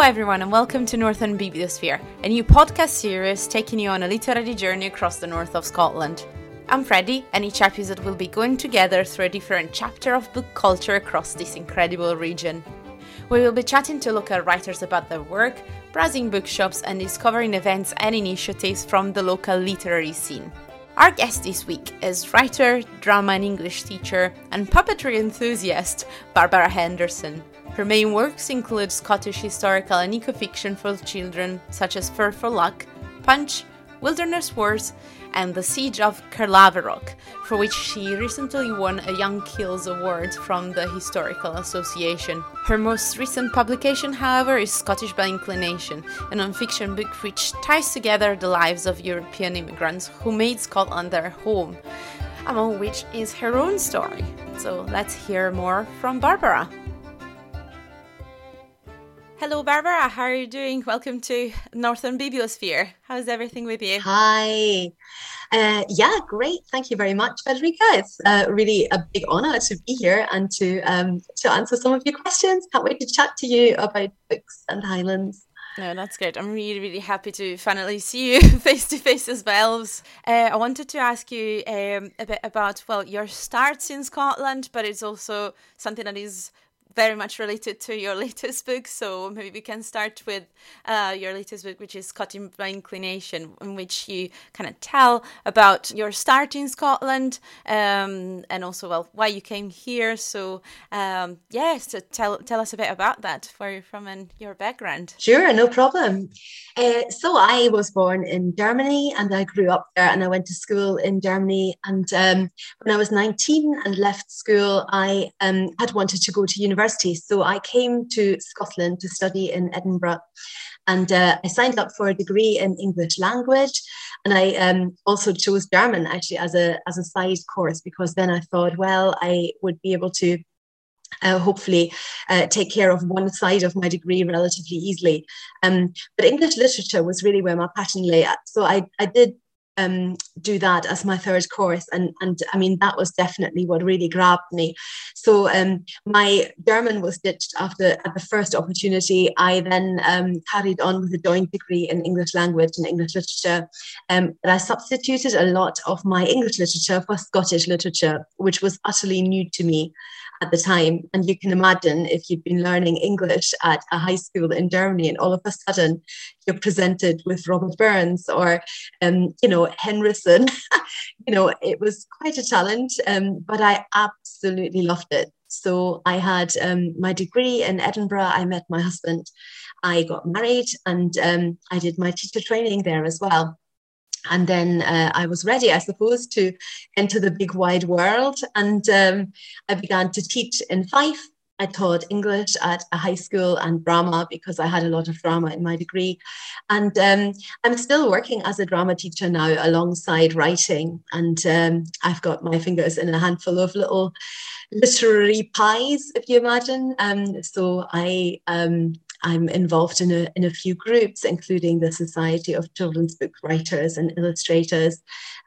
Hello, everyone, and welcome to Northern Bibliosphere, a new podcast series taking you on a literary journey across the north of Scotland. I'm Freddie, and each episode will be going together through a different chapter of book culture across this incredible region. We will be chatting to local writers about their work, browsing bookshops, and discovering events and initiatives from the local literary scene. Our guest this week is writer, drama and English teacher, and puppetry enthusiast Barbara Henderson. Her main works include Scottish historical and eco-fiction for children, such as Fir for Luck, Punch, Wilderness Wars, and The Siege of Caerlaverock, for which she recently won a Young Quills Award from the Historical Association. Her most recent publication, however, is Scottish by Inclination, a non-fiction book which ties together the lives of European immigrants who made Scotland their home, among which is her own story. So let's hear more from Barbara. Hello, Barbara. How are you doing? Welcome to Northern Bibliosphere. How's everything with you? Hi. Uh, yeah, great. Thank you very much, Federica. It's uh, really a big honour to be here and to um, to answer some of your questions. Can't wait to chat to you about books and Highlands. No, that's good. I'm really, really happy to finally see you face to face as well. Uh, I wanted to ask you um, a bit about, well, your starts in Scotland, but it's also something that is very much related to your latest book. So maybe we can start with uh, your latest book, which is Scotland by Inclination, in which you kind of tell about your start in Scotland um, and also, well, why you came here. So, um, yeah, so tell, tell us a bit about that, where you're from and your background. Sure, no problem. Uh, so I was born in Germany and I grew up there and I went to school in Germany. And um, when I was 19 and left school, I um, had wanted to go to university university. So I came to Scotland to study in Edinburgh. And uh, I signed up for a degree in English language. And I um, also chose German actually as a, as a side course because then I thought, well, I would be able to uh, hopefully uh, take care of one side of my degree relatively easily. Um, but English literature was really where my passion lay at. So I, I did um, do that as my third course. And, and I mean, that was definitely what really grabbed me. So um, my German was ditched after at the first opportunity. I then um, carried on with a joint degree in English language and English literature. Um, I substituted a lot of my English literature for Scottish literature, which was utterly new to me at the time. And you can imagine if you've been learning English at a high school in Germany and all of a sudden you're presented with Robert Burns or, um, you know, Henryson, you know, it was quite a challenge, um, but I absolutely loved it. So I had um, my degree in Edinburgh. I met my husband. I got married and um, I did my teacher training there as well and then uh, I was ready, I suppose, to enter the big wide world. And um, I began to teach in Fife. I taught English at a high school and drama because I had a lot of drama in my degree. And um, I'm still working as a drama teacher now alongside writing. And um, I've got my fingers in a handful of little literary pies, if you imagine. Um, so I um, I'm involved in a, in a few groups, including the Society of Children's Book Writers and Illustrators.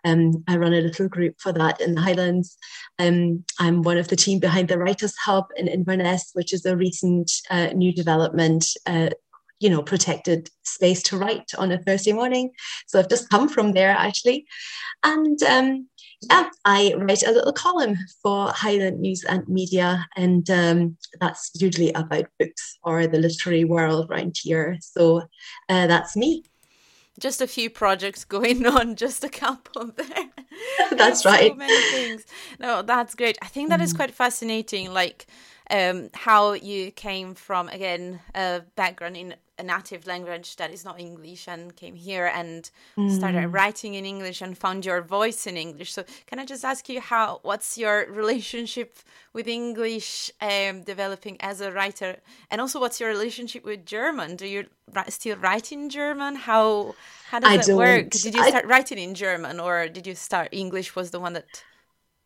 Um, I run a little group for that in the Highlands. Um, I'm one of the team behind the Writers Hub in Inverness, which is a recent uh, new development uh, you know, protected space to write on a Thursday morning. So I've just come from there actually. And um, yeah, I write a little column for Highland News and Media, and um, that's usually about books or the literary world around here. So uh, that's me. Just a few projects going on, just a couple there. that's right. So many things. No, that's great. I think that mm. is quite fascinating. Like um, how you came from again a background in a native language that is not English and came here and mm. started writing in English and found your voice in English. So can I just ask you how what's your relationship with English um, developing as a writer and also what's your relationship with German? Do you still write in German? How how does I that work? Did you start I... writing in German or did you start English was the one that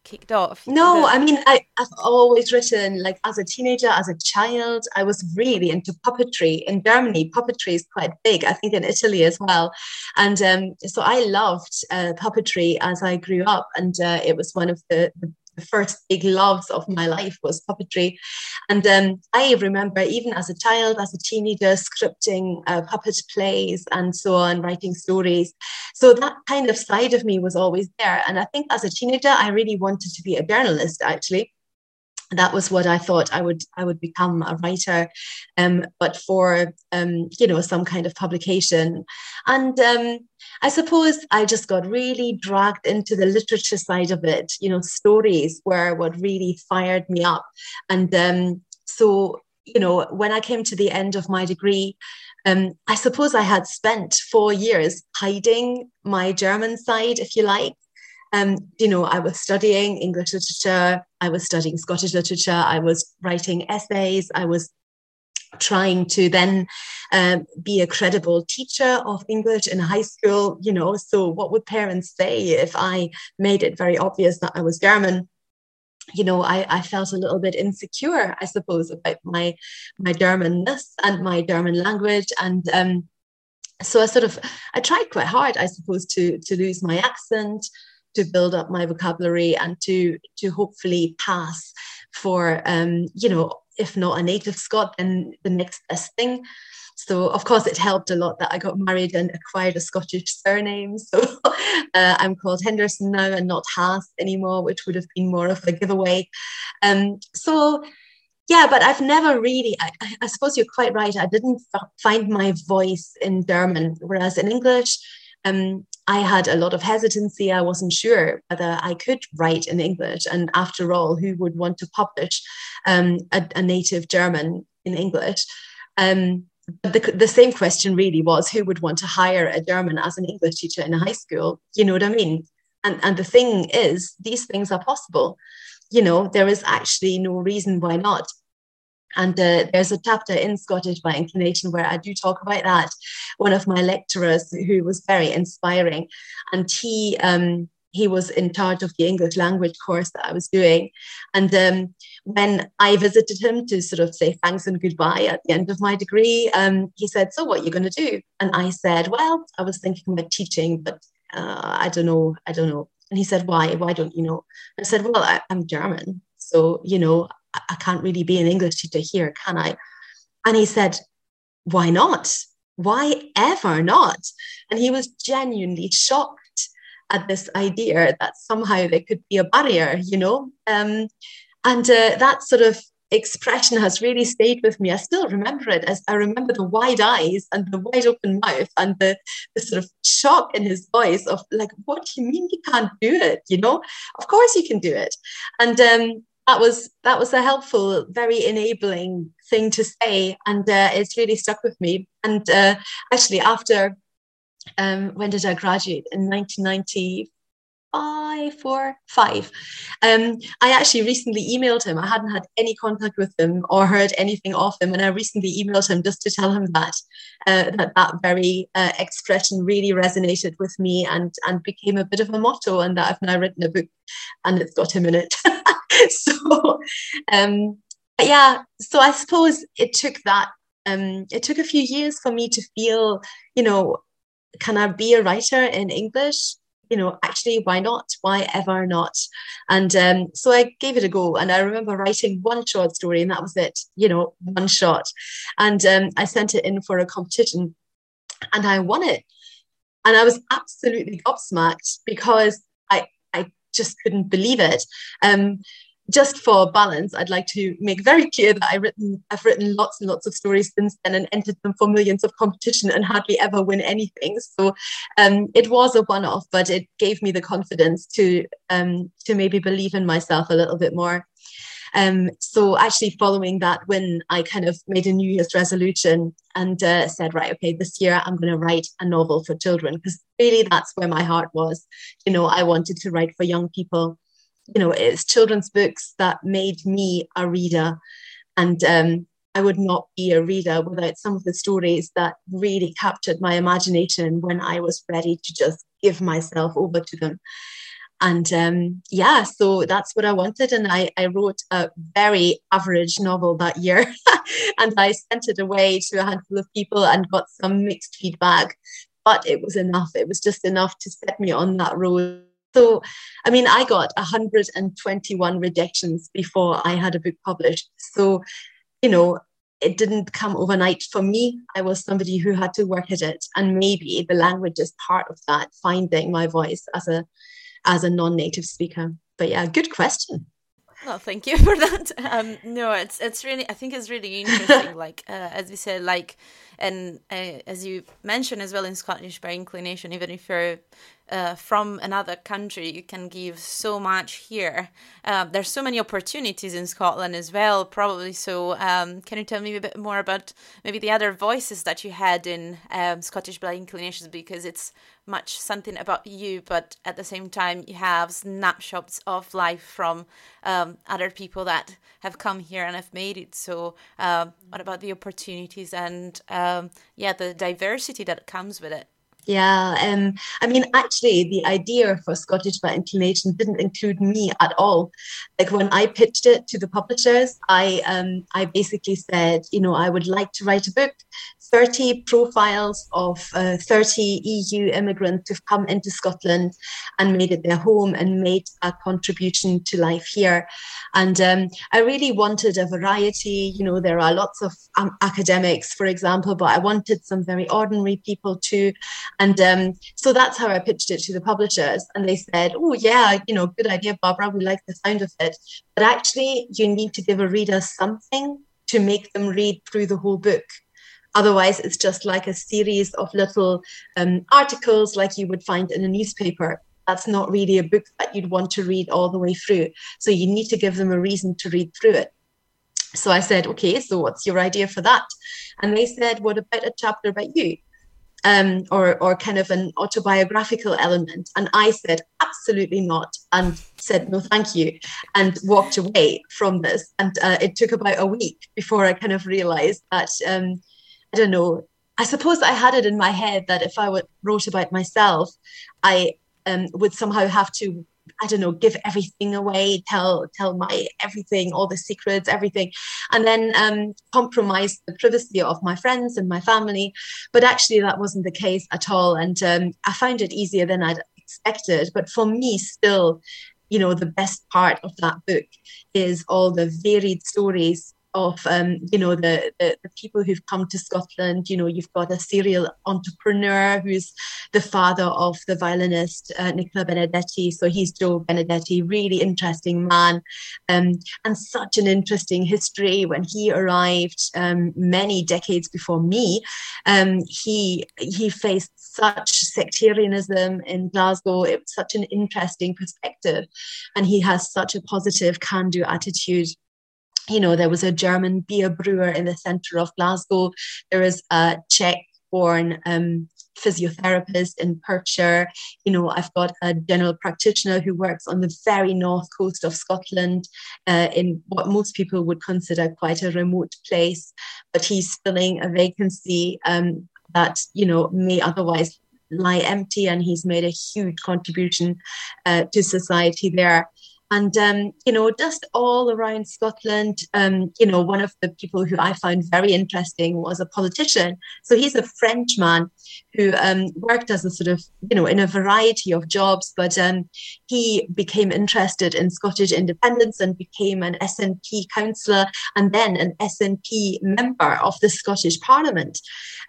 kicked off? No, I mean, I, have always written, like as a teenager, as a child, I was really into puppetry. In Germany, puppetry is quite big, I think in Italy as well. And um, so I loved uh, puppetry as I grew up. And uh, it was one of the, the the first big loves of my life was puppetry. And um, I remember even as a child, as a teenager, scripting uh, puppet plays and so on, writing stories. So that kind of side of me was always there. And I think as a teenager, I really wanted to be a journalist actually that was what I thought I would I would become a writer, um, but for um, you know some kind of publication, and um, I suppose I just got really dragged into the literature side of it. You know, stories were what really fired me up, and um, so you know when I came to the end of my degree. Um, I suppose I had spent four years hiding my German side, if you like, um, you know, I was studying English literature, I was studying Scottish literature, I was writing essays, I was trying to then um, be a credible teacher of English in high school, you know. So, what would parents say if I made it very obvious that I was German? You know, I, I felt a little bit insecure, I suppose, about my my Germanness and my German language, and um, so I sort of I tried quite hard, I suppose, to to lose my accent, to build up my vocabulary and to to hopefully pass for um, you know if not a native Scot then the next best thing. So of course it helped a lot that I got married and acquired a Scottish surname. So uh, I'm called Henderson now and not Haas anymore, which would have been more of a giveaway. Um, so yeah, but I've never really, I, I suppose you're quite right. I didn't f- find my voice in German, whereas in English, um, I had a lot of hesitancy. I wasn't sure whether I could write in English. And after all, who would want to publish um, a, a, native German in English? Um, the, the same question really was who would want to hire a German as an English teacher in a high school? You know what I mean? And, and the thing is, these things are possible. You know, there is actually no reason why not. And uh, there's a chapter in Scottish by Inclination where I do talk about that. One of my lecturers who was very inspiring, and he um, he was in charge of the English language course that I was doing. And um, when I visited him to sort of say thanks and goodbye at the end of my degree, um, he said, "So what are you going to do?" And I said, "Well, I was thinking about teaching, but uh, I don't know. I don't know." And he said, "Why? Why don't you know?" And I said, "Well, I, I'm German, so you know, I can't really be an English teacher here, can I? And he said, Why not? Why ever not? And he was genuinely shocked at this idea that somehow there could be a barrier, you know? Um, and uh, that sort of expression has really stayed with me. I still remember it as I remember the wide eyes and the wide open mouth and the, the sort of shock in his voice of like, what do you mean you can't do it? You know, of course you can do it. And um, that was that was a helpful, very enabling thing to say, and uh, it's really stuck with me. And uh, actually, after um, when did I graduate in 1995 or five? Um, I actually recently emailed him. I hadn't had any contact with him or heard anything of him, and I recently emailed him just to tell him that uh, that that very uh, expression really resonated with me and and became a bit of a motto, and that I've now written a book, and it's got him in it. so um, yeah, so I suppose it took that. Um, it took a few years for me to feel, you know, can I be a writer in English? You know, actually, why not? Why ever not? And um, so I gave it a go. And I remember writing one short story, and that was it. You know, one shot. And um, I sent it in for a competition, and I won it. And I was absolutely gobsmacked because I I just couldn't believe it. Um, just for balance, I'd like to make very clear that I've written, I've written lots and lots of stories since then and entered them for millions of competition and hardly ever win anything. So um, it was a one-off, but it gave me the confidence to um, to maybe believe in myself a little bit more. Um, so actually following that win, I kind of made a New Year's resolution and uh, said, right, okay, this year I'm going to write a novel for children because really that's where my heart was. You know, I wanted to write for young people you know, it's children's books that made me a reader. And um, I would not be a reader without some of the stories that really captured my imagination when I was ready to just give myself over to them. And um, yeah, so that's what I wanted. And I, I wrote a very average novel that year. and I sent it away to a handful of people and got some mixed feedback. But it was enough. It was just enough to set me on that road So, I mean, I got 121 rejections before I had a book published. So, you know, it didn't come overnight for me. I was somebody who had to work at it, and maybe the language is part of that. Finding my voice as a as a non-native speaker. But yeah, good question. Well, thank you for that. Um, no, it's it's really I think it's really interesting. like uh, as we said, like and uh, as you mentioned as well in Scottish by inclination, even if you're uh, from another country, you can give so much here. Uh, there's so many opportunities in Scotland as well, probably. So, um, can you tell me a bit more about maybe the other voices that you had in um, Scottish by Inclinations? Because it's much something about you, but at the same time, you have snapshots of life from um, other people that have come here and have made it. So, um, what about the opportunities and um, yeah, the diversity that comes with it? Yeah, um, I mean, actually, the idea for Scottish by Inclination didn't include me at all. Like when I pitched it to the publishers, I um, I basically said, you know, I would like to write a book 30 profiles of uh, 30 EU immigrants who've come into Scotland and made it their home and made a contribution to life here. And um, I really wanted a variety. You know, there are lots of um, academics, for example, but I wanted some very ordinary people too. And um, so that's how I pitched it to the publishers. And they said, oh, yeah, you know, good idea, Barbara. We like the sound of it. But actually, you need to give a reader something to make them read through the whole book. Otherwise, it's just like a series of little um, articles like you would find in a newspaper. That's not really a book that you'd want to read all the way through. So you need to give them a reason to read through it. So I said, okay, so what's your idea for that? And they said, what about a chapter about you? Um, or, or kind of an autobiographical element. And I said, absolutely not, and said, no, thank you, and walked away from this. And uh, it took about a week before I kind of realized that um, I don't know. I suppose I had it in my head that if I wrote about myself, I um, would somehow have to, I don't know, give everything away, tell tell my everything, all the secrets, everything, and then um, compromise the privacy of my friends and my family. But actually, that wasn't the case at all, and um, I found it easier than I'd expected. But for me, still, you know, the best part of that book is all the varied stories of um, you know the, the, the people who've come to Scotland. You know, you've got a serial entrepreneur who's the father of the violinist uh, Nicola Benedetti. So he's Joe Benedetti, really interesting man, um, and such an interesting history. When he arrived um, many decades before me, um, he he faced such sectarianism in Glasgow. It was such an interesting perspective, and he has such a positive can-do attitude you know, there was a German beer brewer in the centre of Glasgow. There is a Czech born um, physiotherapist in Perthshire. You know, I've got a general practitioner who works on the very north coast of Scotland uh, in what most people would consider quite a remote place, but he's filling a vacancy um, that, you know, may otherwise lie empty and he's made a huge contribution uh, to society there and um, you know just all around scotland um, you know one of the people who i found very interesting was a politician. So he's a frenchman who um, worked as a sort of you know in a variety of jobs but um, he became interested in scottish independence and became an snp councillor and then an snp member of the scottish parliament.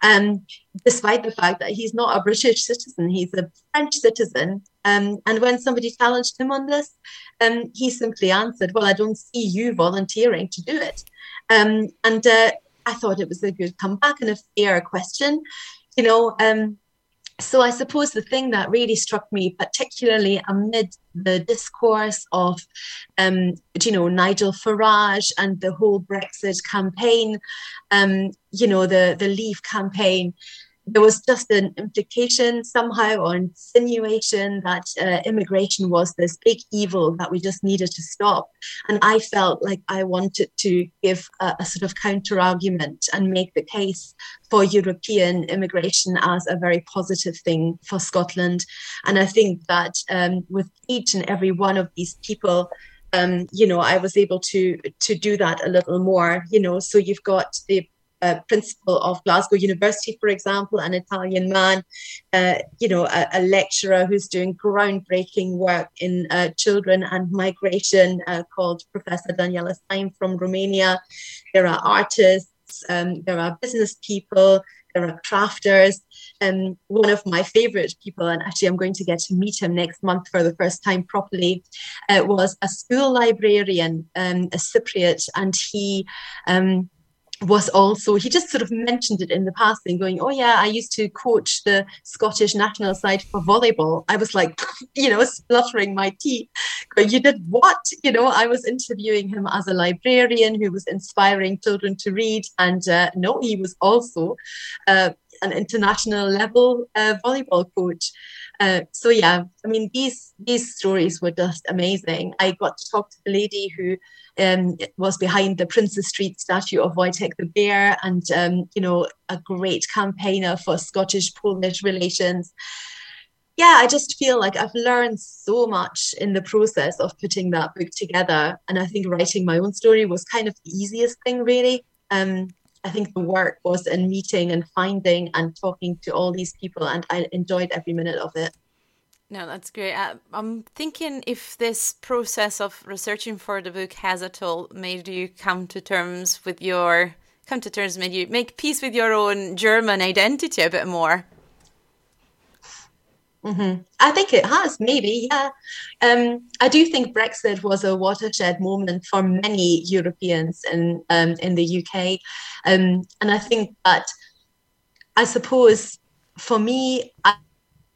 Um, despite the fact that he's not a british citizen he's a french citizen um, and when somebody challenged him on this um, he simply answered, Well, I don't see you volunteering to do it. Um, and uh, I thought it was a good comeback and a fair question. You know, um, so I suppose the thing that really struck me, particularly amid the discourse of, um, you know, Nigel Farage and the whole Brexit campaign, um, you know, the the Leave campaign, there was just an implication somehow or insinuation that uh, immigration was this big evil that we just needed to stop. And I felt like I wanted to give a, a sort of counter argument and make the case for European immigration as a very positive thing for Scotland. And I think that um, with each and every one of these people, um, you know, I was able to to do that a little more. You know, so you've got the uh, principal of Glasgow University, for example, an Italian man, uh, you know, a, a, lecturer who's doing groundbreaking work in uh, children and migration uh, called Professor Daniela Stein from Romania. There are artists, um, there are business people, there are crafters. And um, one of my favorite people, and actually I'm going to get to meet him next month for the first time properly, uh, was a school librarian, um, a Cypriot, and he um, was also he just sort of mentioned it in the passing going oh yeah i used to coach the scottish national side for volleyball. I was like you know spluttering my teeth. Going you did what? You know i was interviewing him as a librarian who was inspiring children to read and uh, no he was also uh, an international level uh, volleyball coach uh, so yeah, I mean these these stories were just amazing. I got to talk to the lady who um, was behind the Princes Street statue of Wojtek the Bear, and um, you know a great campaigner for Scottish Polish relations. Yeah, I just feel like I've learned so much in the process of putting that book together, and I think writing my own story was kind of the easiest thing, really. Um, I think the work was in meeting and finding and talking to all these people, and I enjoyed every minute of it. No, that's great. Uh, I'm thinking if this process of researching for the book has at all made you come to terms with your come to terms made you make peace with your own German identity a bit more. Mm-hmm. I think it has, maybe, yeah. Um, I do think Brexit was a watershed moment for many Europeans in um, in the UK, um, and I think that I suppose for me, I,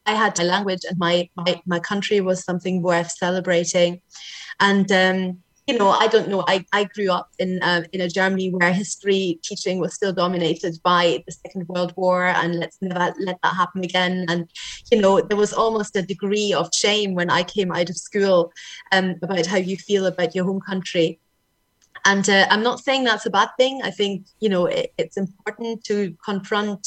I had my language and my, my, my country was something worth celebrating. And, um, you know, I don't know. I, I grew up in uh, in a Germany where history teaching was still dominated by the Second World War, and let's never let that happen again. And you know, there was almost a degree of shame when I came out of school um, about how you feel about your home country. And uh, I'm not saying that's a bad thing. I think you know it, it's important to confront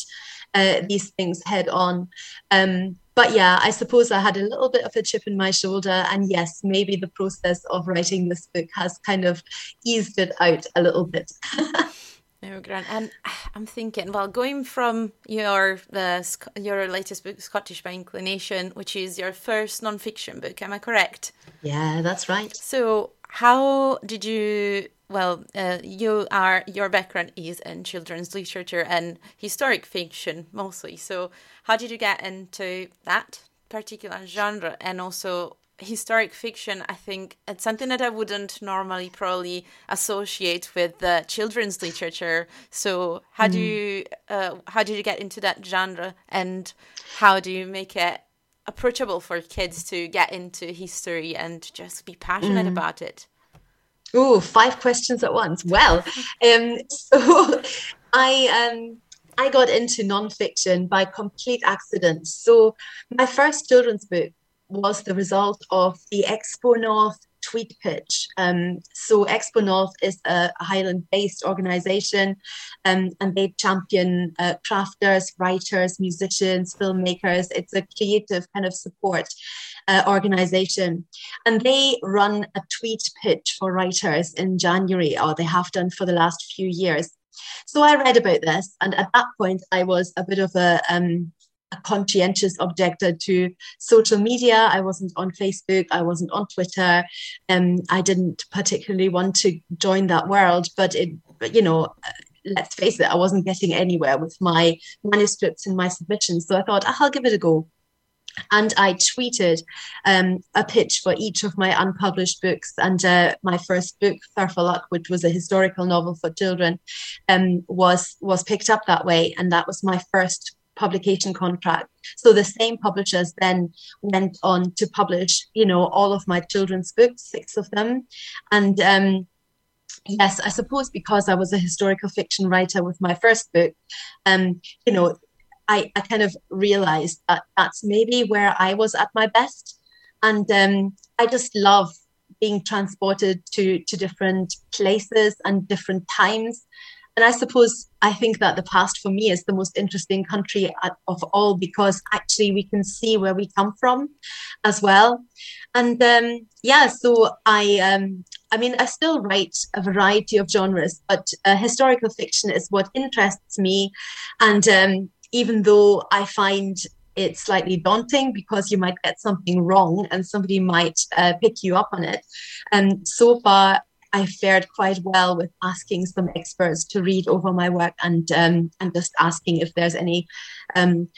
uh, these things head on. Um, but yeah, I suppose I had a little bit of a chip in my shoulder. And yes, maybe the process of writing this book has kind of eased it out a little bit. Grand. And I'm thinking, well, going from your the your latest book, Scottish by Inclination, which is your first nonfiction book, am I correct? Yeah, that's right. So, how did you well, uh, you are your background is in children's literature and historic fiction mostly. So, how did you get into that particular genre and also historic fiction? I think it's something that I wouldn't normally probably associate with uh, children's literature. So, how mm. do you uh, how did you get into that genre and how do you make it approachable for kids to get into history and just be passionate mm. about it? Oh, five questions at once. Well, um, so I um, I got into nonfiction by complete accident. So my first children's book was the result of the Expo North tweet pitch. Um, so Expo North is a Highland-based organisation, um, and they champion uh, crafters, writers, musicians, filmmakers. It's a creative kind of support uh, organisation, and they run a tweet pitch for writers in January, or they have done for the last few years. So I read about this, and at that point, I was a bit of a um, a conscientious objector to social media. I wasn't on Facebook, I wasn't on Twitter, and um, I didn't particularly want to join that world. But it, you know, let's face it, I wasn't getting anywhere with my manuscripts and my submissions. So I thought I'll give it a go. And I tweeted um, a pitch for each of my unpublished books. And uh, my first book, Luck, which was a historical novel for children, um, was was picked up that way. And that was my first publication contract. So the same publishers then went on to publish, you know, all of my children's books, six of them. And um, yes, I suppose because I was a historical fiction writer with my first book, um, you know, I, I kind of realized that that's maybe where I was at my best. And um, I just love being transported to, to different places and different times and I suppose I think that the past for me is the most interesting country of all because actually we can see where we come from as well. And um, yeah, so I um, I mean, I still write a variety of genres, but uh, historical fiction is what interests me. And um, even though I find it's slightly daunting because you might get something wrong and somebody might uh, pick you up on it. And so far, I fared quite well with asking some experts to read over my work and um, and just asking if there's any um,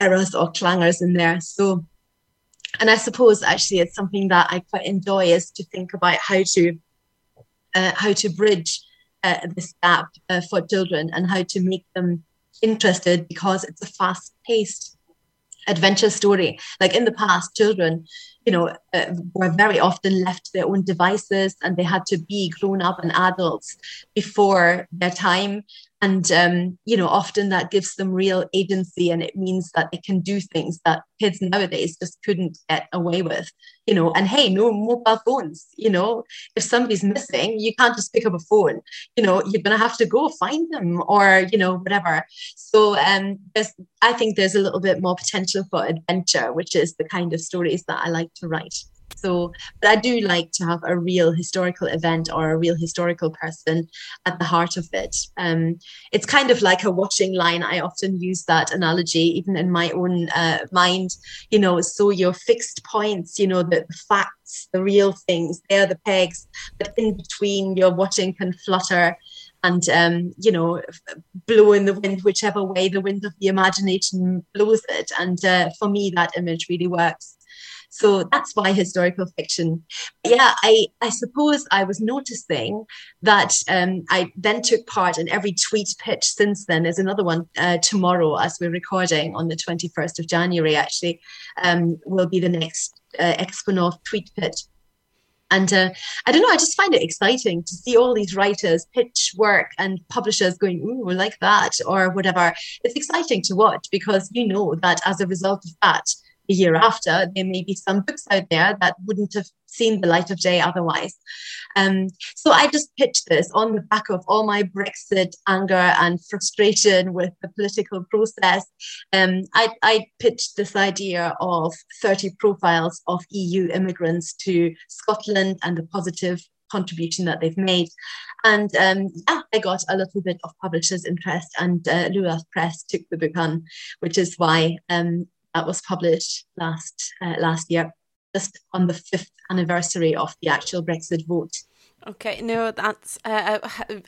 errors or clangers in there. So, and I suppose actually it's something that I quite enjoy is to think about how to uh, how to bridge uh, this gap uh, for children and how to make them interested because it's a fast paced adventure story. Like in the past, children, you know, uh, were very often left their own devices and they had to be grown up and adults before their time and um, you know often that gives them real agency and it means that they can do things that kids nowadays just couldn't get away with you know. And hey no mobile phones you know. If somebody's missing you can't just pick up a phone. You know you're going to have to go find them or you know whatever. So um there's i think there's a little bit more potential for adventure which is the kind of stories that i like to write so, but I do like to have a real historical event or a real historical person at the heart of it. Um, it's kind of like a watching line. I often use that analogy, even in my own uh, mind. You know, so your fixed points, you know, the, facts, the real things, they're the pegs, but in between, your watching can flutter and um, you know blow in the wind whichever way the wind of the imagination blows it and uh, for me that image really works so that's why historical fiction. Yeah, I, I suppose I was noticing that um, I then took part in every tweet pitch since then. There's another one uh, tomorrow as we're recording on the 21st of January, actually, um, will be the next uh, Expo tweet pitch. And uh, I don't know, I just find it exciting to see all these writers pitch work and publishers going, ooh, we like that, or whatever. It's exciting to watch because you know that as a result of that, a year after, there may be some books out there that wouldn't have seen the light of day otherwise. Um, so I just pitched this on the back of all my Brexit anger and frustration with the political process. Um, I, I pitched this idea of 30 profiles of EU immigrants to Scotland and the positive contribution that they've made. And um, yeah, I got a little bit of publishers' interest, and uh, Luath Press took the book on, which is why um, that was published last uh, last year, just on the fifth anniversary of the actual Brexit vote. Okay, no, that's uh,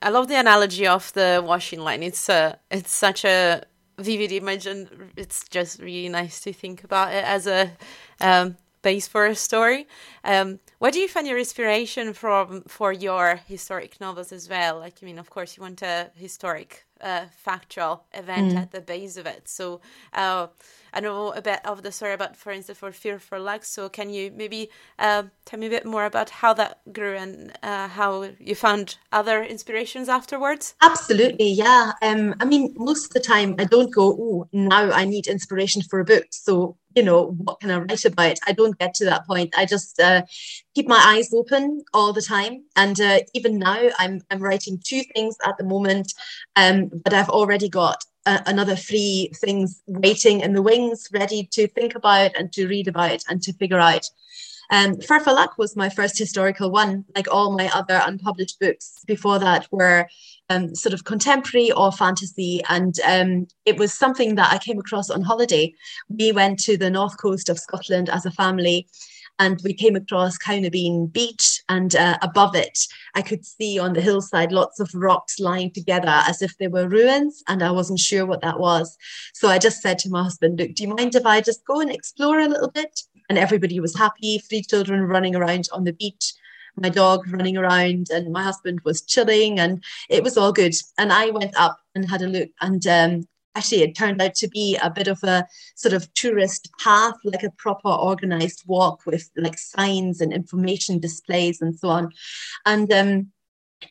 I love the analogy of the washing line. It's a uh, it's such a vivid image, and it's just really nice to think about it as a um, base for a story. Um, where do you find your inspiration from for your historic novels as well? Like, I mean, of course, you want a historic, uh, factual event mm. at the base of it. So, uh, I know a bit of the story about, for instance, for Fir for Luck. So, can you maybe uh, tell me a bit more about how that grew and uh, how you found other inspirations afterwards? Absolutely, yeah. Um, I mean, most of the time, I don't go, oh, now I need inspiration for a book. So, you know, what can I write about? I don't get to that point. I just uh, keep my eyes open all the time. And uh, even now, I'm, I'm writing two things at the moment, um, but I've already got another three things waiting in the wings, ready to think about and to read about and to figure out. Um, Luck was my first historical one, like all my other unpublished books before that were um, sort of contemporary or fantasy. And um, it was something that I came across on holiday. We went to the north coast of Scotland as a family and we came across Ceannabeinne Beach, and uh, above it, I could see on the hillside lots of rocks lying together as if they were ruins, and I wasn't sure what that was. So I just said to my husband, Look, do you mind if I just go and explore a little bit? And everybody was happy, three children running around on the beach my dog running around and my husband was chilling and it was all good. And i went up and had a look and um, actually it turned out to be a bit of a sort of tourist path like a proper organized walk with like signs and information displays and so on. And um,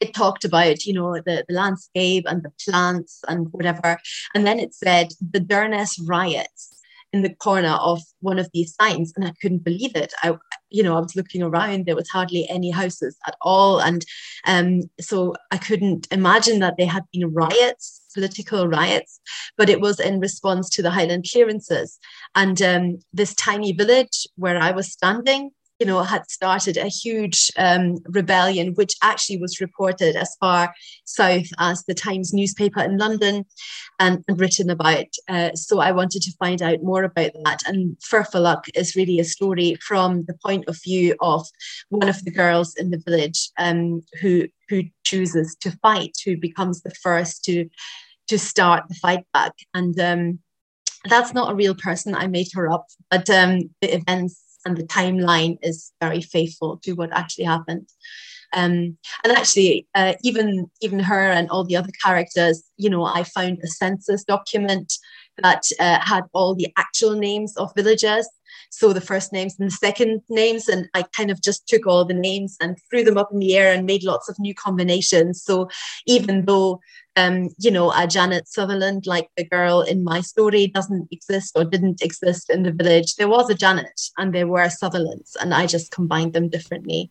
it talked about you know the, the landscape and the plants and whatever. And then it said the Durness riots in the corner of one of these signs and I couldn't believe it. I you know I was looking around there was hardly any houses at all and um so I couldn't imagine that there had been riots political riots but it was in response to the Highland clearances and um this tiny village where I was standing you know, had started a huge um, rebellion, which actually was reported as far south as the Times newspaper in London and, and written about. Uh, so I wanted to find out more about that. And Fir for Luck is really a story from the point of view of one of the girls in the village um, who who chooses to fight, who becomes the first to to start the fight back. And um, that's not a real person. I made her up, but um, the events and the timeline is very faithful to what actually happened. Um, and actually, uh, even even her and all the other characters, you know, I found a census document that uh, had all the actual names of villagers. So the first names and the second names, and I kind of just took all the names and threw them up in the air and made lots of new combinations. So even though um, you know, a Janet Sutherland, like the girl in my story, doesn't exist or didn't exist in the village. There was a Janet and there were Sutherlands, and I just combined them differently.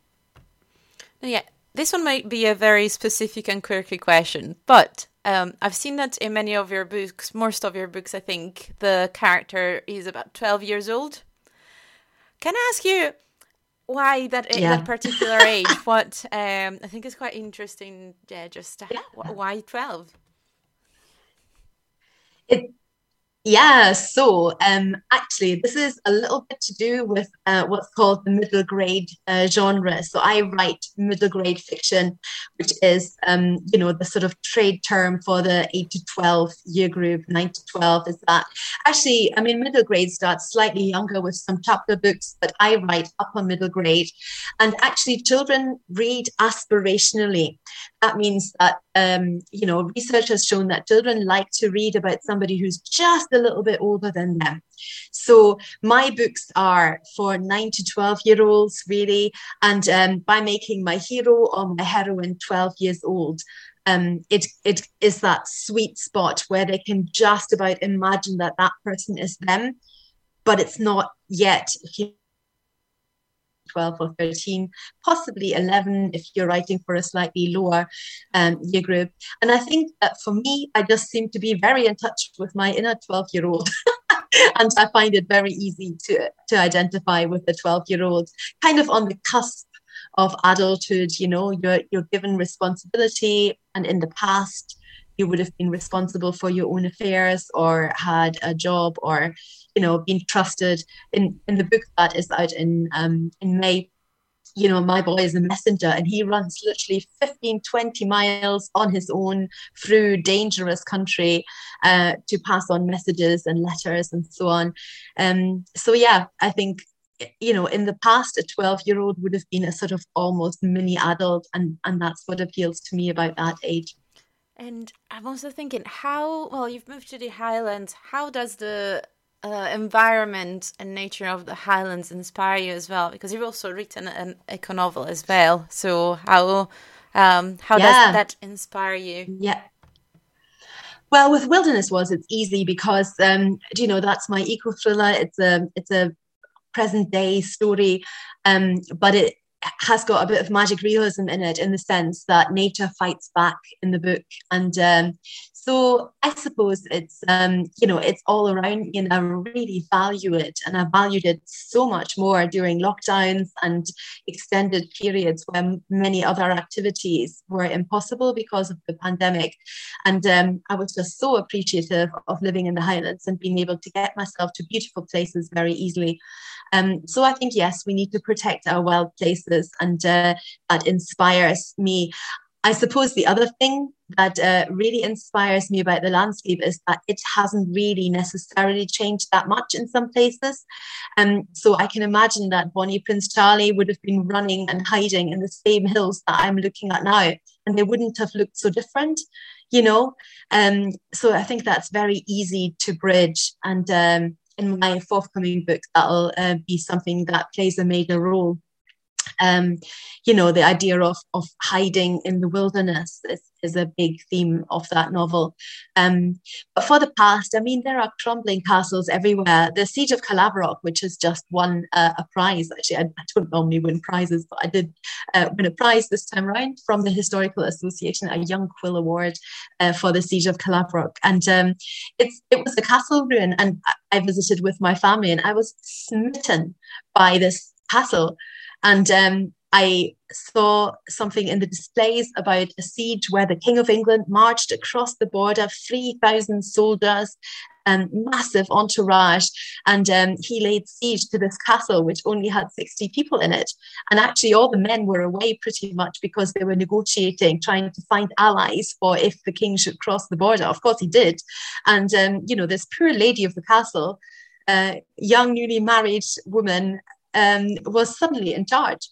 Yeah, this one might be a very specific and quirky question, but um, I've seen that in many of your books, most of your books, I think, the character is about 12 years old. Can I ask you why that yeah. that particular age? what um, I think is quite interesting. Yeah, just yeah. why 12? It yeah, so um, actually, this is a little bit to do with uh, what's called the middle grade uh, genre. So I write middle grade fiction, which is, um, you know, the sort of trade term for the 8 to 12 year group, 9 to 12 is that. Actually, I mean, middle grade starts slightly younger with some chapter books, but I write upper middle grade. And actually, children read aspirationally. That means that, um, you know, research has shown that children like to read about somebody who's just a little bit older than them. So my books are for nine to 12 year olds, really. And um, by making my hero or my heroine 12 years old, um, it, it is that sweet spot where they can just about imagine that that person is them, but it's not yet. 12 or 13, possibly 11 if you're writing for a slightly lower um, year group. And I think that for me, I just seem to be very in touch with my inner 12 year old. and I find it very easy to, to identify with the 12 year old, kind of on the cusp of adulthood. You know, you're, you're given responsibility, and in the past, you would have been responsible for your own affairs or had a job or you know been trusted in in the book that is out in um in may. You know my boy is a messenger and he runs literally 15 20 miles on his own through dangerous country uh, to pass on messages and letters and so on. Um, so yeah i think you know in the past a 12 year old would have been a sort of almost mini adult and and that's what appeals to me about that age. And I'm also thinking, how well you've moved to the Highlands. How does the uh, environment and nature of the Highlands inspire you as well? Because you've also written an eco novel as well. So how um, how yeah. does that inspire you? Yeah. Well, with Wilderness Wars, it's easy because um, you know that's my eco thriller. It's a it's a present day story, um, but it has got a bit of magic realism in it in the sense that nature fights back in the book. And um, so I suppose it's um, you know it's all around me and I really value it. And I valued it so much more during lockdowns and extended periods when many other activities were impossible because of the pandemic. And um, I was just so appreciative of living in the Highlands and being able to get myself to beautiful places very easily um, so I think yes we need to protect our wild places and uh, that inspires me I suppose the other thing that uh, really inspires me about the landscape is that it hasn't really necessarily changed that much in some places. Um, so I can imagine that Bonnie Prince Charlie would have been running and hiding in the same hills that I'm looking at now, and they wouldn't have looked so different, you know. Um, so I think that's very easy to bridge, and um, in my forthcoming book, that'll uh, be something that plays a major role um, you know, the idea of, of hiding in the wilderness is, is a big theme of that novel. Um, but for the past, I mean, there are crumbling castles everywhere. The Siege of Caerlaverock, which has just won uh, a prize, actually, I, I, don't normally win prizes, but I did uh, win a prize this time around from the Historical Association, a Young Quill Award uh, for the Siege of Caerlaverock. And um, it's, it was a castle ruin, and I visited with my family, and I was smitten by this castle And um, I saw something in the displays about a siege where the King of England marched across the border, 3,000 soldiers, and massive entourage, and um, he laid siege to this castle, which only had 60 people in it. And actually, all the men were away pretty much because they were negotiating, trying to find allies for if the king should cross the border. Of course, he did. And, um, you know, this poor lady of the castle, uh, young, newly married woman, um, was suddenly in charge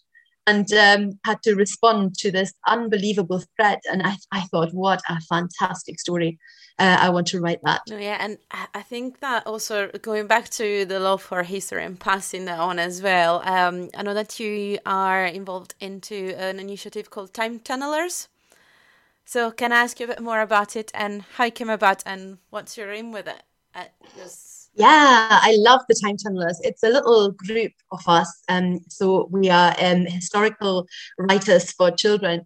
and um, had to respond to this unbelievable threat. And I, I thought, what a fantastic story. Uh, I want to write that. Oh, yeah, and I think that also going back to the love for history and passing that on as well. Um, I know that you are involved into an initiative called Time Tunnellers. So can I ask you a bit more about it and how it came about and what's your aim with it? Uh, yeah, I love the Time Tunnellers. It's a little group of us. Um, so we are um, historical writers for children.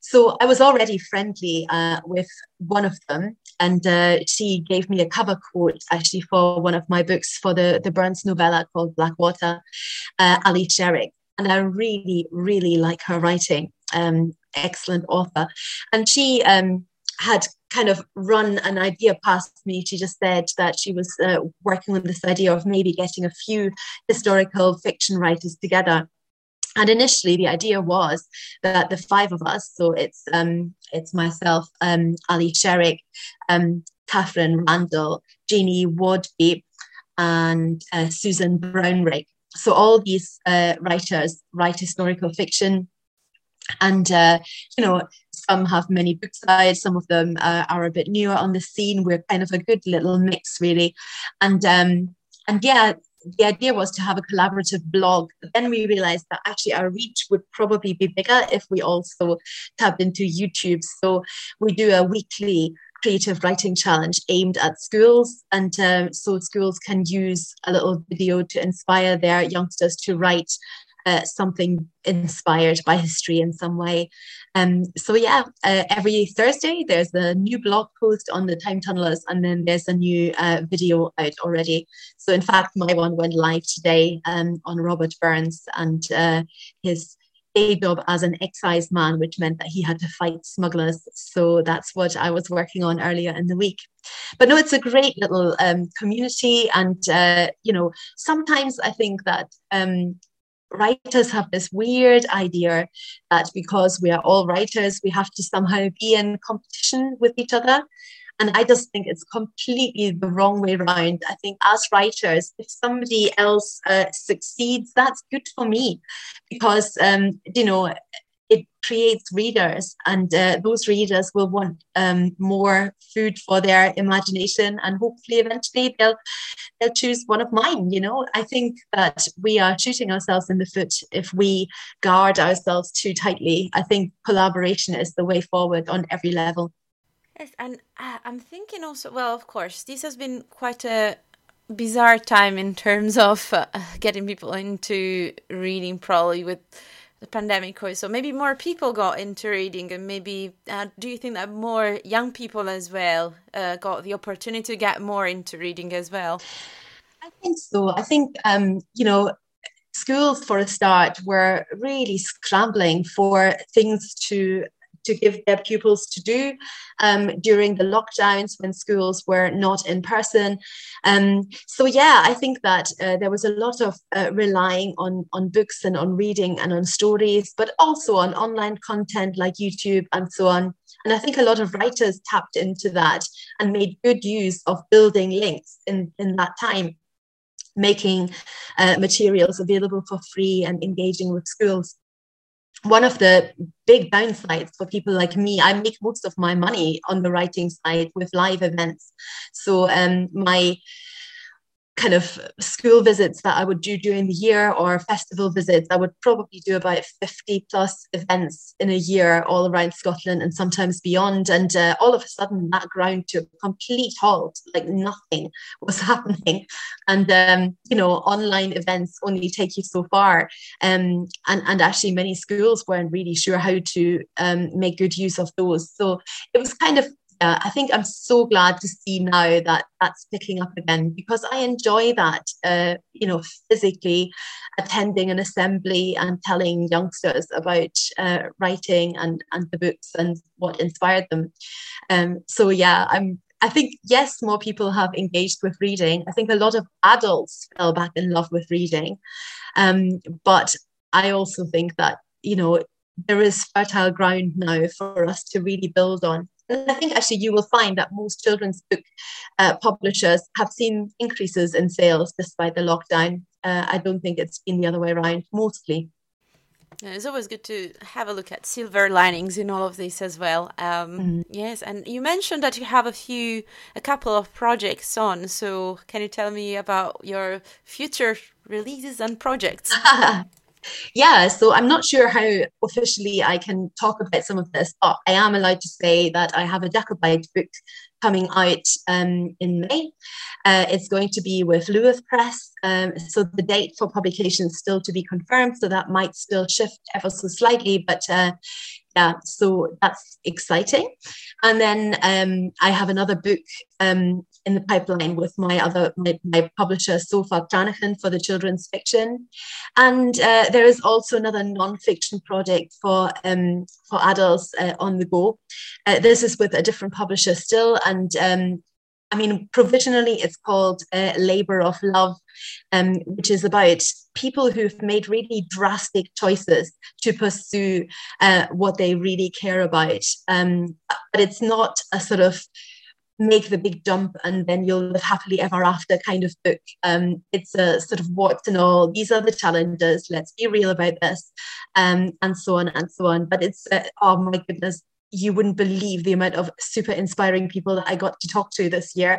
So I was already friendly uh, with one of them, and uh, she gave me a cover quote actually for one of my books for the, the Burns novella called Blackwater, uh, Ally Sherrick. And I really, really like her writing. Um, excellent author. And she um, had kind of run an idea past me. She just said that she was uh, working on this idea of maybe getting a few historical fiction writers together. And initially, the idea was that the five of us, so it's um, it's myself, um, Ally Sherrick, um, Catherine Randall, Jeannie Waudby, and uh, Susan Brownrigg. So all these uh, writers write historical fiction, and uh, you know some have many book sides. some of them uh, are a bit newer on the scene. We're kind of a good little mix really. And um and yeah the idea was to have a collaborative blog. Then we realized that actually our reach would probably be bigger if we also tapped into youtube. So we do a weekly creative writing challenge aimed at schools. And uh, so schools can use a little video to inspire their youngsters to write uh, something inspired by history in some way. Um, so yeah, uh, every Thursday there's a new blog post on the Time Tunnellers, and then there's a new uh, video out already. So in fact, my one went live today um, on Robert Burns and uh, his day job as an excise man, which meant that he had to fight smugglers. So that's what I was working on earlier in the week. But no, it's a great little um, community, and uh, you know, sometimes I think that um, writers have this weird idea that because we are all writers, we have to somehow be in competition with each other. And I just think it's completely the wrong way around. I think as writers, if somebody else uh, succeeds, that's good for me because, um, you know, it creates readers and uh, those readers will want um, more food for their imagination and hopefully eventually they'll they'll choose one of mine you know? I think that we are shooting ourselves in the foot if we guard ourselves too tightly. I think collaboration is the way forward on every level. Yes and uh, i'm thinking also well of course this has been quite a bizarre time in terms of uh, getting people into reading probably with the pandemic so maybe more people got into reading and maybe uh, do you think that more young people as well uh, got the opportunity to get more into reading as well? I think so. I think um, you know schools for a start were really scrambling for things to to give their pupils to do um, during the lockdowns when schools were not in person. Um, so yeah, I think that uh, there was a lot of uh, relying on on books and on reading and on stories, but also on online content like YouTube and so on. And I think a lot of writers tapped into that and made good use of building links in, in that time, making uh, materials available for free and engaging with schools one of the big downsides for people like me i make most of my money on the writing side with live events. So um, my kind of school visits that I would do during the year or festival visits, I would probably do about 50 plus events in a year all around Scotland and sometimes beyond. And uh, all of a sudden, that ground to a complete halt, like nothing was happening. And, um, you know, online events only take you so far. Um, and, and actually, many schools weren't really sure how to um, make good use of those. So it was kind of yeah, I think I'm so glad to see now that that's picking up again because I enjoy that, uh, you know, physically attending an assembly and telling youngsters about uh, writing and, and the books and what inspired them. Um, so yeah, I'm I think, yes, more people have engaged with reading. I think a lot of adults fell back in love with reading. Um, but I also think that, you know, there is fertile ground now for us to really build on. And I think actually you will find that most children's book uh, publishers have seen increases in sales despite the lockdown. Uh, I don't think it's been the other way around, mostly. Yeah, it's always good to have a look at silver linings in all of this as well. Um, mm. Yes, and you mentioned that you have a few, a couple of projects on. So, can you tell me about your future releases and projects? yeah, so I'm not sure how officially I can talk about some of this, but I am allowed to say that I have a Jacobite book coming out um, in May. Uh, it's going to be with Luath Press. Um, so the date for publication is still to be confirmed. So that might still shift ever so slightly, but uh, yeah, so that's exciting. And then um, I have another book um, in the pipeline with my other my, my publisher Sofa Cranachan for the children's fiction, and uh, there is also another non-fiction project for um, for adults uh, on the go. Uh, this is with a different publisher still, and um, I mean, provisionally, it's called uh, Labor of Love, um, which is about people who've made really drastic choices to pursue uh, what they really care about. Um, but it's not a sort of make the big jump and then you'll live happily ever after kind of book. Um, it's a sort of what's and all. These are the challenges. Let's be real about this, um, and so on and so on. But it's uh, oh my goodness, you wouldn't believe the amount of super inspiring people that I got to talk to this year.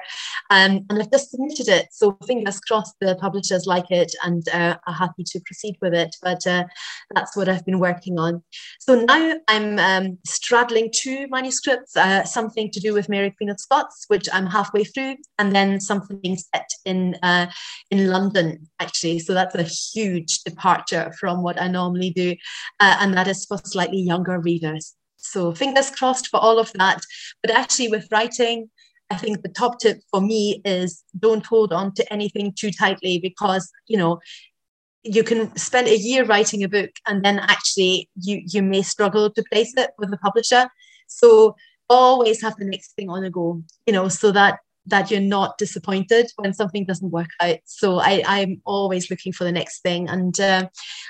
Um, and I've just submitted it. So fingers crossed the publishers like it and uh, are happy to proceed with it. But uh, that's what I've been working on. So now I'm um, straddling two manuscripts, uh, something to do with Mary Queen of Scots, which I'm halfway through, and then something set in, uh, in London, actually. So that's a huge departure from what I normally do. Uh, and that is for slightly younger readers. So fingers crossed for all of that. But actually, with writing, I think the top tip for me is don't hold on to anything too tightly because, you know, you can spend a year writing a book and then actually you you may struggle to place it with the publisher. So always have the next thing on the go, you know, so that that you're not disappointed when something doesn't work out. So I, I'm always looking for the next thing. And uh,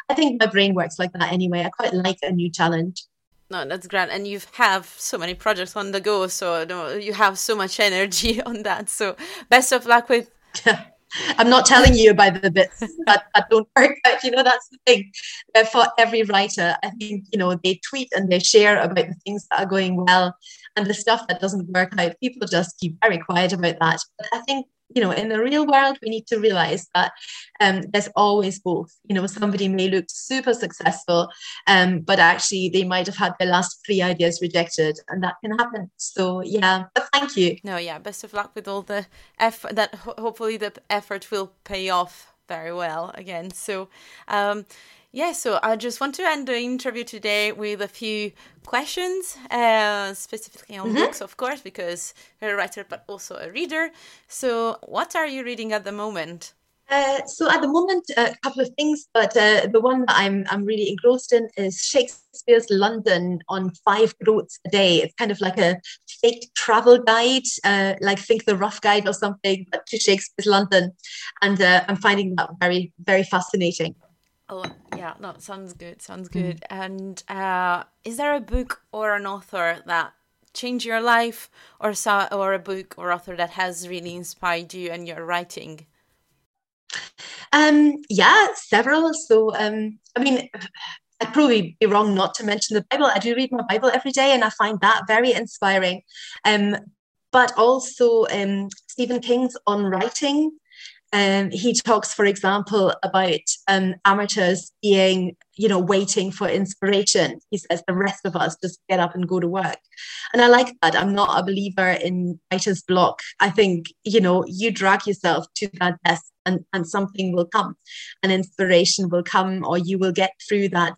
I think my brain works like that anyway. I quite like a new challenge no that's great and you have so many projects on the go so no, you have so much energy on that so best of luck with I'm not telling you about the bits that, that don't work out. You know, that's the thing. Uh, for every writer, I think, you know, they tweet and they share about the things that are going well and the stuff that doesn't work out. People just keep very quiet about that. But I think you know, in the real world, we need to realize that um, there's always both. You know, somebody may look super successful, um, but actually they might have had their last three ideas rejected, and that can happen. So, yeah, but thank you. No, yeah, best of luck with all the effort. That ho- hopefully the effort will pay off very well again. So, um, yeah, so I just want to end the interview today with a few questions, uh, specifically on mm-hmm. books, of course, because you're a writer but also a reader. So, what are you reading at the moment? Uh, so at the moment, a couple of things, but uh, the one that I'm I'm really engrossed in is Shakespeare's London on five groats a day. It's kind of like a fake travel guide, uh, like think the Rough Guide or something, but to Shakespeare's London, and uh, I'm finding that very very fascinating. Oh yeah, no, sounds good. Sounds mm. good. Mm. And uh, is there a book or an author that changed your life, or saw, or a book or author that has really inspired you and your writing? Um, yeah, several. So, um, I mean, I'd probably be wrong not to mention the Bible. I do read my Bible every day, and I find that very inspiring. Um, but also um, Stephen King's On Writing um, he talks, for example, about um, amateurs being, you know, waiting for inspiration. He says the rest of us just get up and go to work. And I like that. I'm not a believer in writer's block. I think, you know, you drag yourself to that desk and, and something will come, an inspiration will come, or you will get through that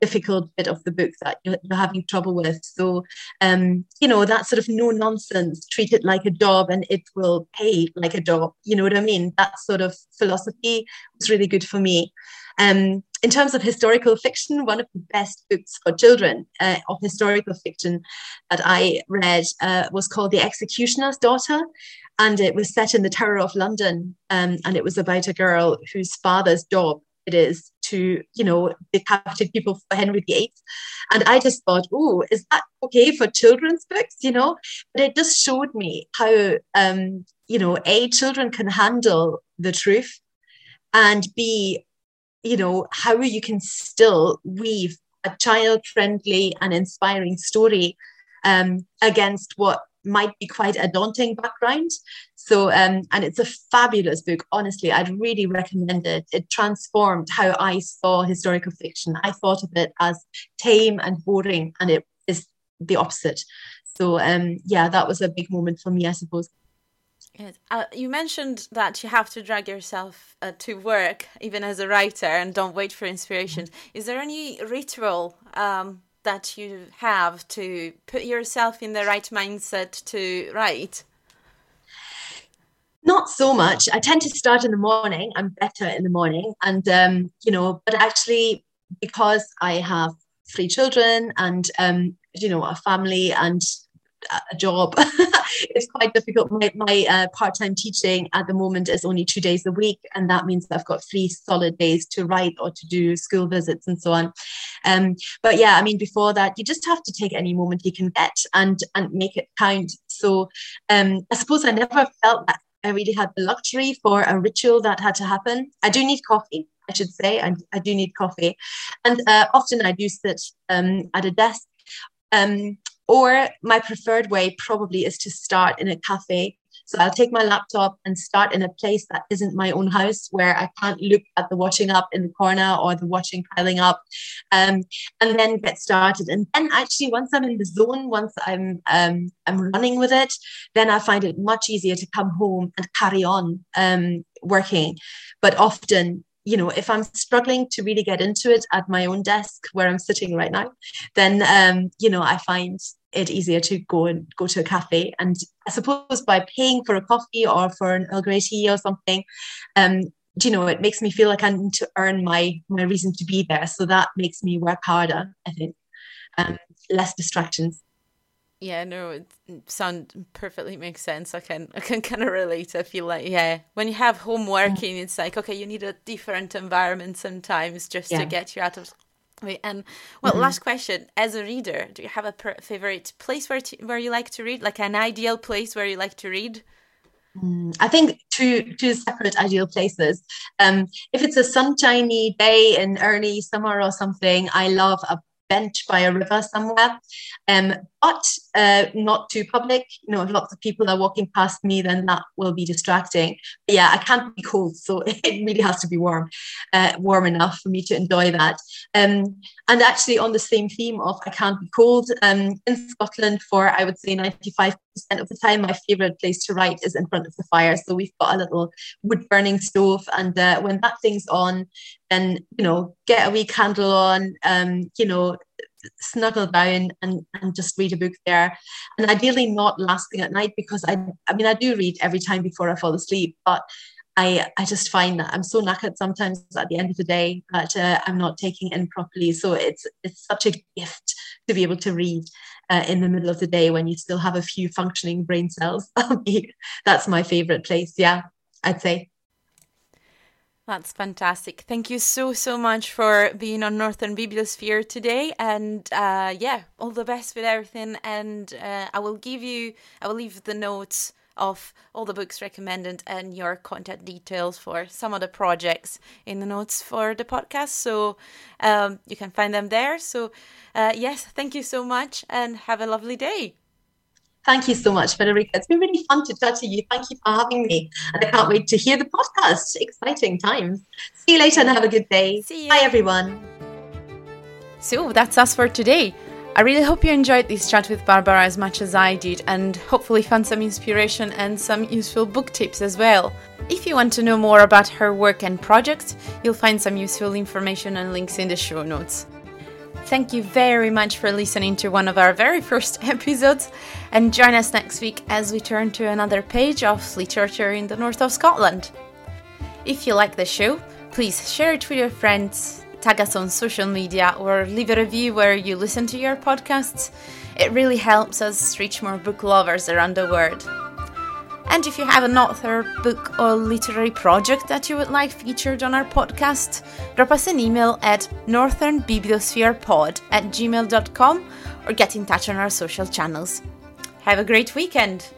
difficult bit of the book that you're, you're having trouble with. So, um, you know, that sort of no nonsense, treat it like a job and it will pay like a job. You know what I mean? That sort of philosophy was really good for me. Um, in terms of historical fiction, one of the best books for children uh, of historical fiction that I read uh, was called The Executioner's Daughter. And it was set in the Tower of London. Um, and it was about a girl whose father's job it is to, you know, decapitate people for Henry VIII. And I just thought, oh, is that okay for children's books? You know, but it just showed me how, um, you know, A, children can handle the truth, and B, you know, how you can still weave a child friendly and inspiring story um, against what might be quite a daunting background. So, um, and it's a fabulous book. Honestly, I'd really recommend it. It transformed how I saw historical fiction. I thought of it as tame and boring, and it is the opposite. So, um, yeah, that was a big moment for me, I suppose. Uh, you mentioned that you have to drag yourself uh, to work, even as a writer, and don't wait for inspiration. Is there any ritual um, that you have to put yourself in the right mindset to write? Not so much. I tend to start in the morning. I'm better in the morning. And, um, you know, but actually, because I have three children and, um, you know, a family and a job. it's quite difficult. My, my uh, part time teaching at the moment is only two days a week, and that means I've got three solid days to write or to do school visits and so on. Um, but yeah, I mean, before that, you just have to take any moment you can get and and make it count. So um, I suppose I never felt that I really had the luxury for a ritual that had to happen. I do need coffee. I should say, I, I do need coffee. And uh, often I do sit um, at a desk um, or my preferred way probably is to start in a cafe. So I'll take my laptop and start in a place that isn't my own house where I can't look at the washing up in the corner or the washing piling up um, and then get started. And then actually once I'm in the zone, once I'm um, I'm running with it, then I find it much easier to come home and carry on um, working. But often you know, if I'm struggling to really get into it at my own desk where I'm sitting right now, then um, you know, I find it easier to go and go to a cafe. And I suppose by paying for a coffee or for an Earl Grey tea or something, um, you know, it makes me feel like I need to earn my my reason to be there. So that makes me work harder. I think um, less distractions. Yeah, no, it sound perfectly makes sense. I can I can kind of relate. I feel like yeah, when you have home working, it's like okay, you need a different environment sometimes just yeah. to get you out of and well, mm-hmm. last question: As a reader, do you have a per- favorite place where to, where you like to read, like an ideal place where you like to read? Mm, I think two two separate ideal places. Um, if it's a sunshiny day in early summer or something, I love a bench by a river somewhere, um, but uh, not too public. You know, if lots of people are walking past me, then that will be distracting. But yeah, I can't be cold, so it really has to be warm, uh, warm enough for me to enjoy that. Um, and actually, on the same theme of I can't be cold, um, in Scotland, for I would say 95% of the time, my favourite place to write is in front of the fire. So we've got a little wood burning stove, and uh, when that thing's on, then you know, get a wee candle on, um, you know, snuggle down and, and just read a book there. And ideally not last thing at night because I I mean I do read every time before I fall asleep, but I, I just find that I'm so knackered sometimes at the end of the day that uh, I'm not taking in properly. So it's it's such a gift to be able to read uh, in the middle of the day when you still have a few functioning brain cells. That's my favorite place. Yeah, I'd say. That's fantastic. Thank you so, so much for being on Northern Bibliosphere today. And uh, yeah, all the best with everything. And uh, I will give you, I will leave the notes of all the books recommended and your contact details for some of the projects in the notes for the podcast. So um, you can find them there. So, uh, yes, thank you so much and have a lovely day. Thank you so much, Federica. It's been really fun to chat to you. Thank you for having me. And I can't wait to hear the podcast. Exciting times. See you later and have a good day. See you. Bye, everyone. So that's us for today. I really hope you enjoyed this chat with Barbara as much as I did and hopefully found some inspiration and some useful book tips as well. If you want to know more about her work and projects, you'll find some useful information and links in the show notes. Thank you very much for listening to one of our very first episodes, and join us next week as we turn to another page of literature in the north of Scotland. If you like the show, please share it with your friends, tag us on social media, or leave a review where you listen to your podcasts. It really helps us reach more book lovers around the world. And if you have an author, book, or literary project that you would like featured on our podcast, drop us an email at northernbibliospherepod at gmail.com or get in touch on our social channels. Have a great weekend!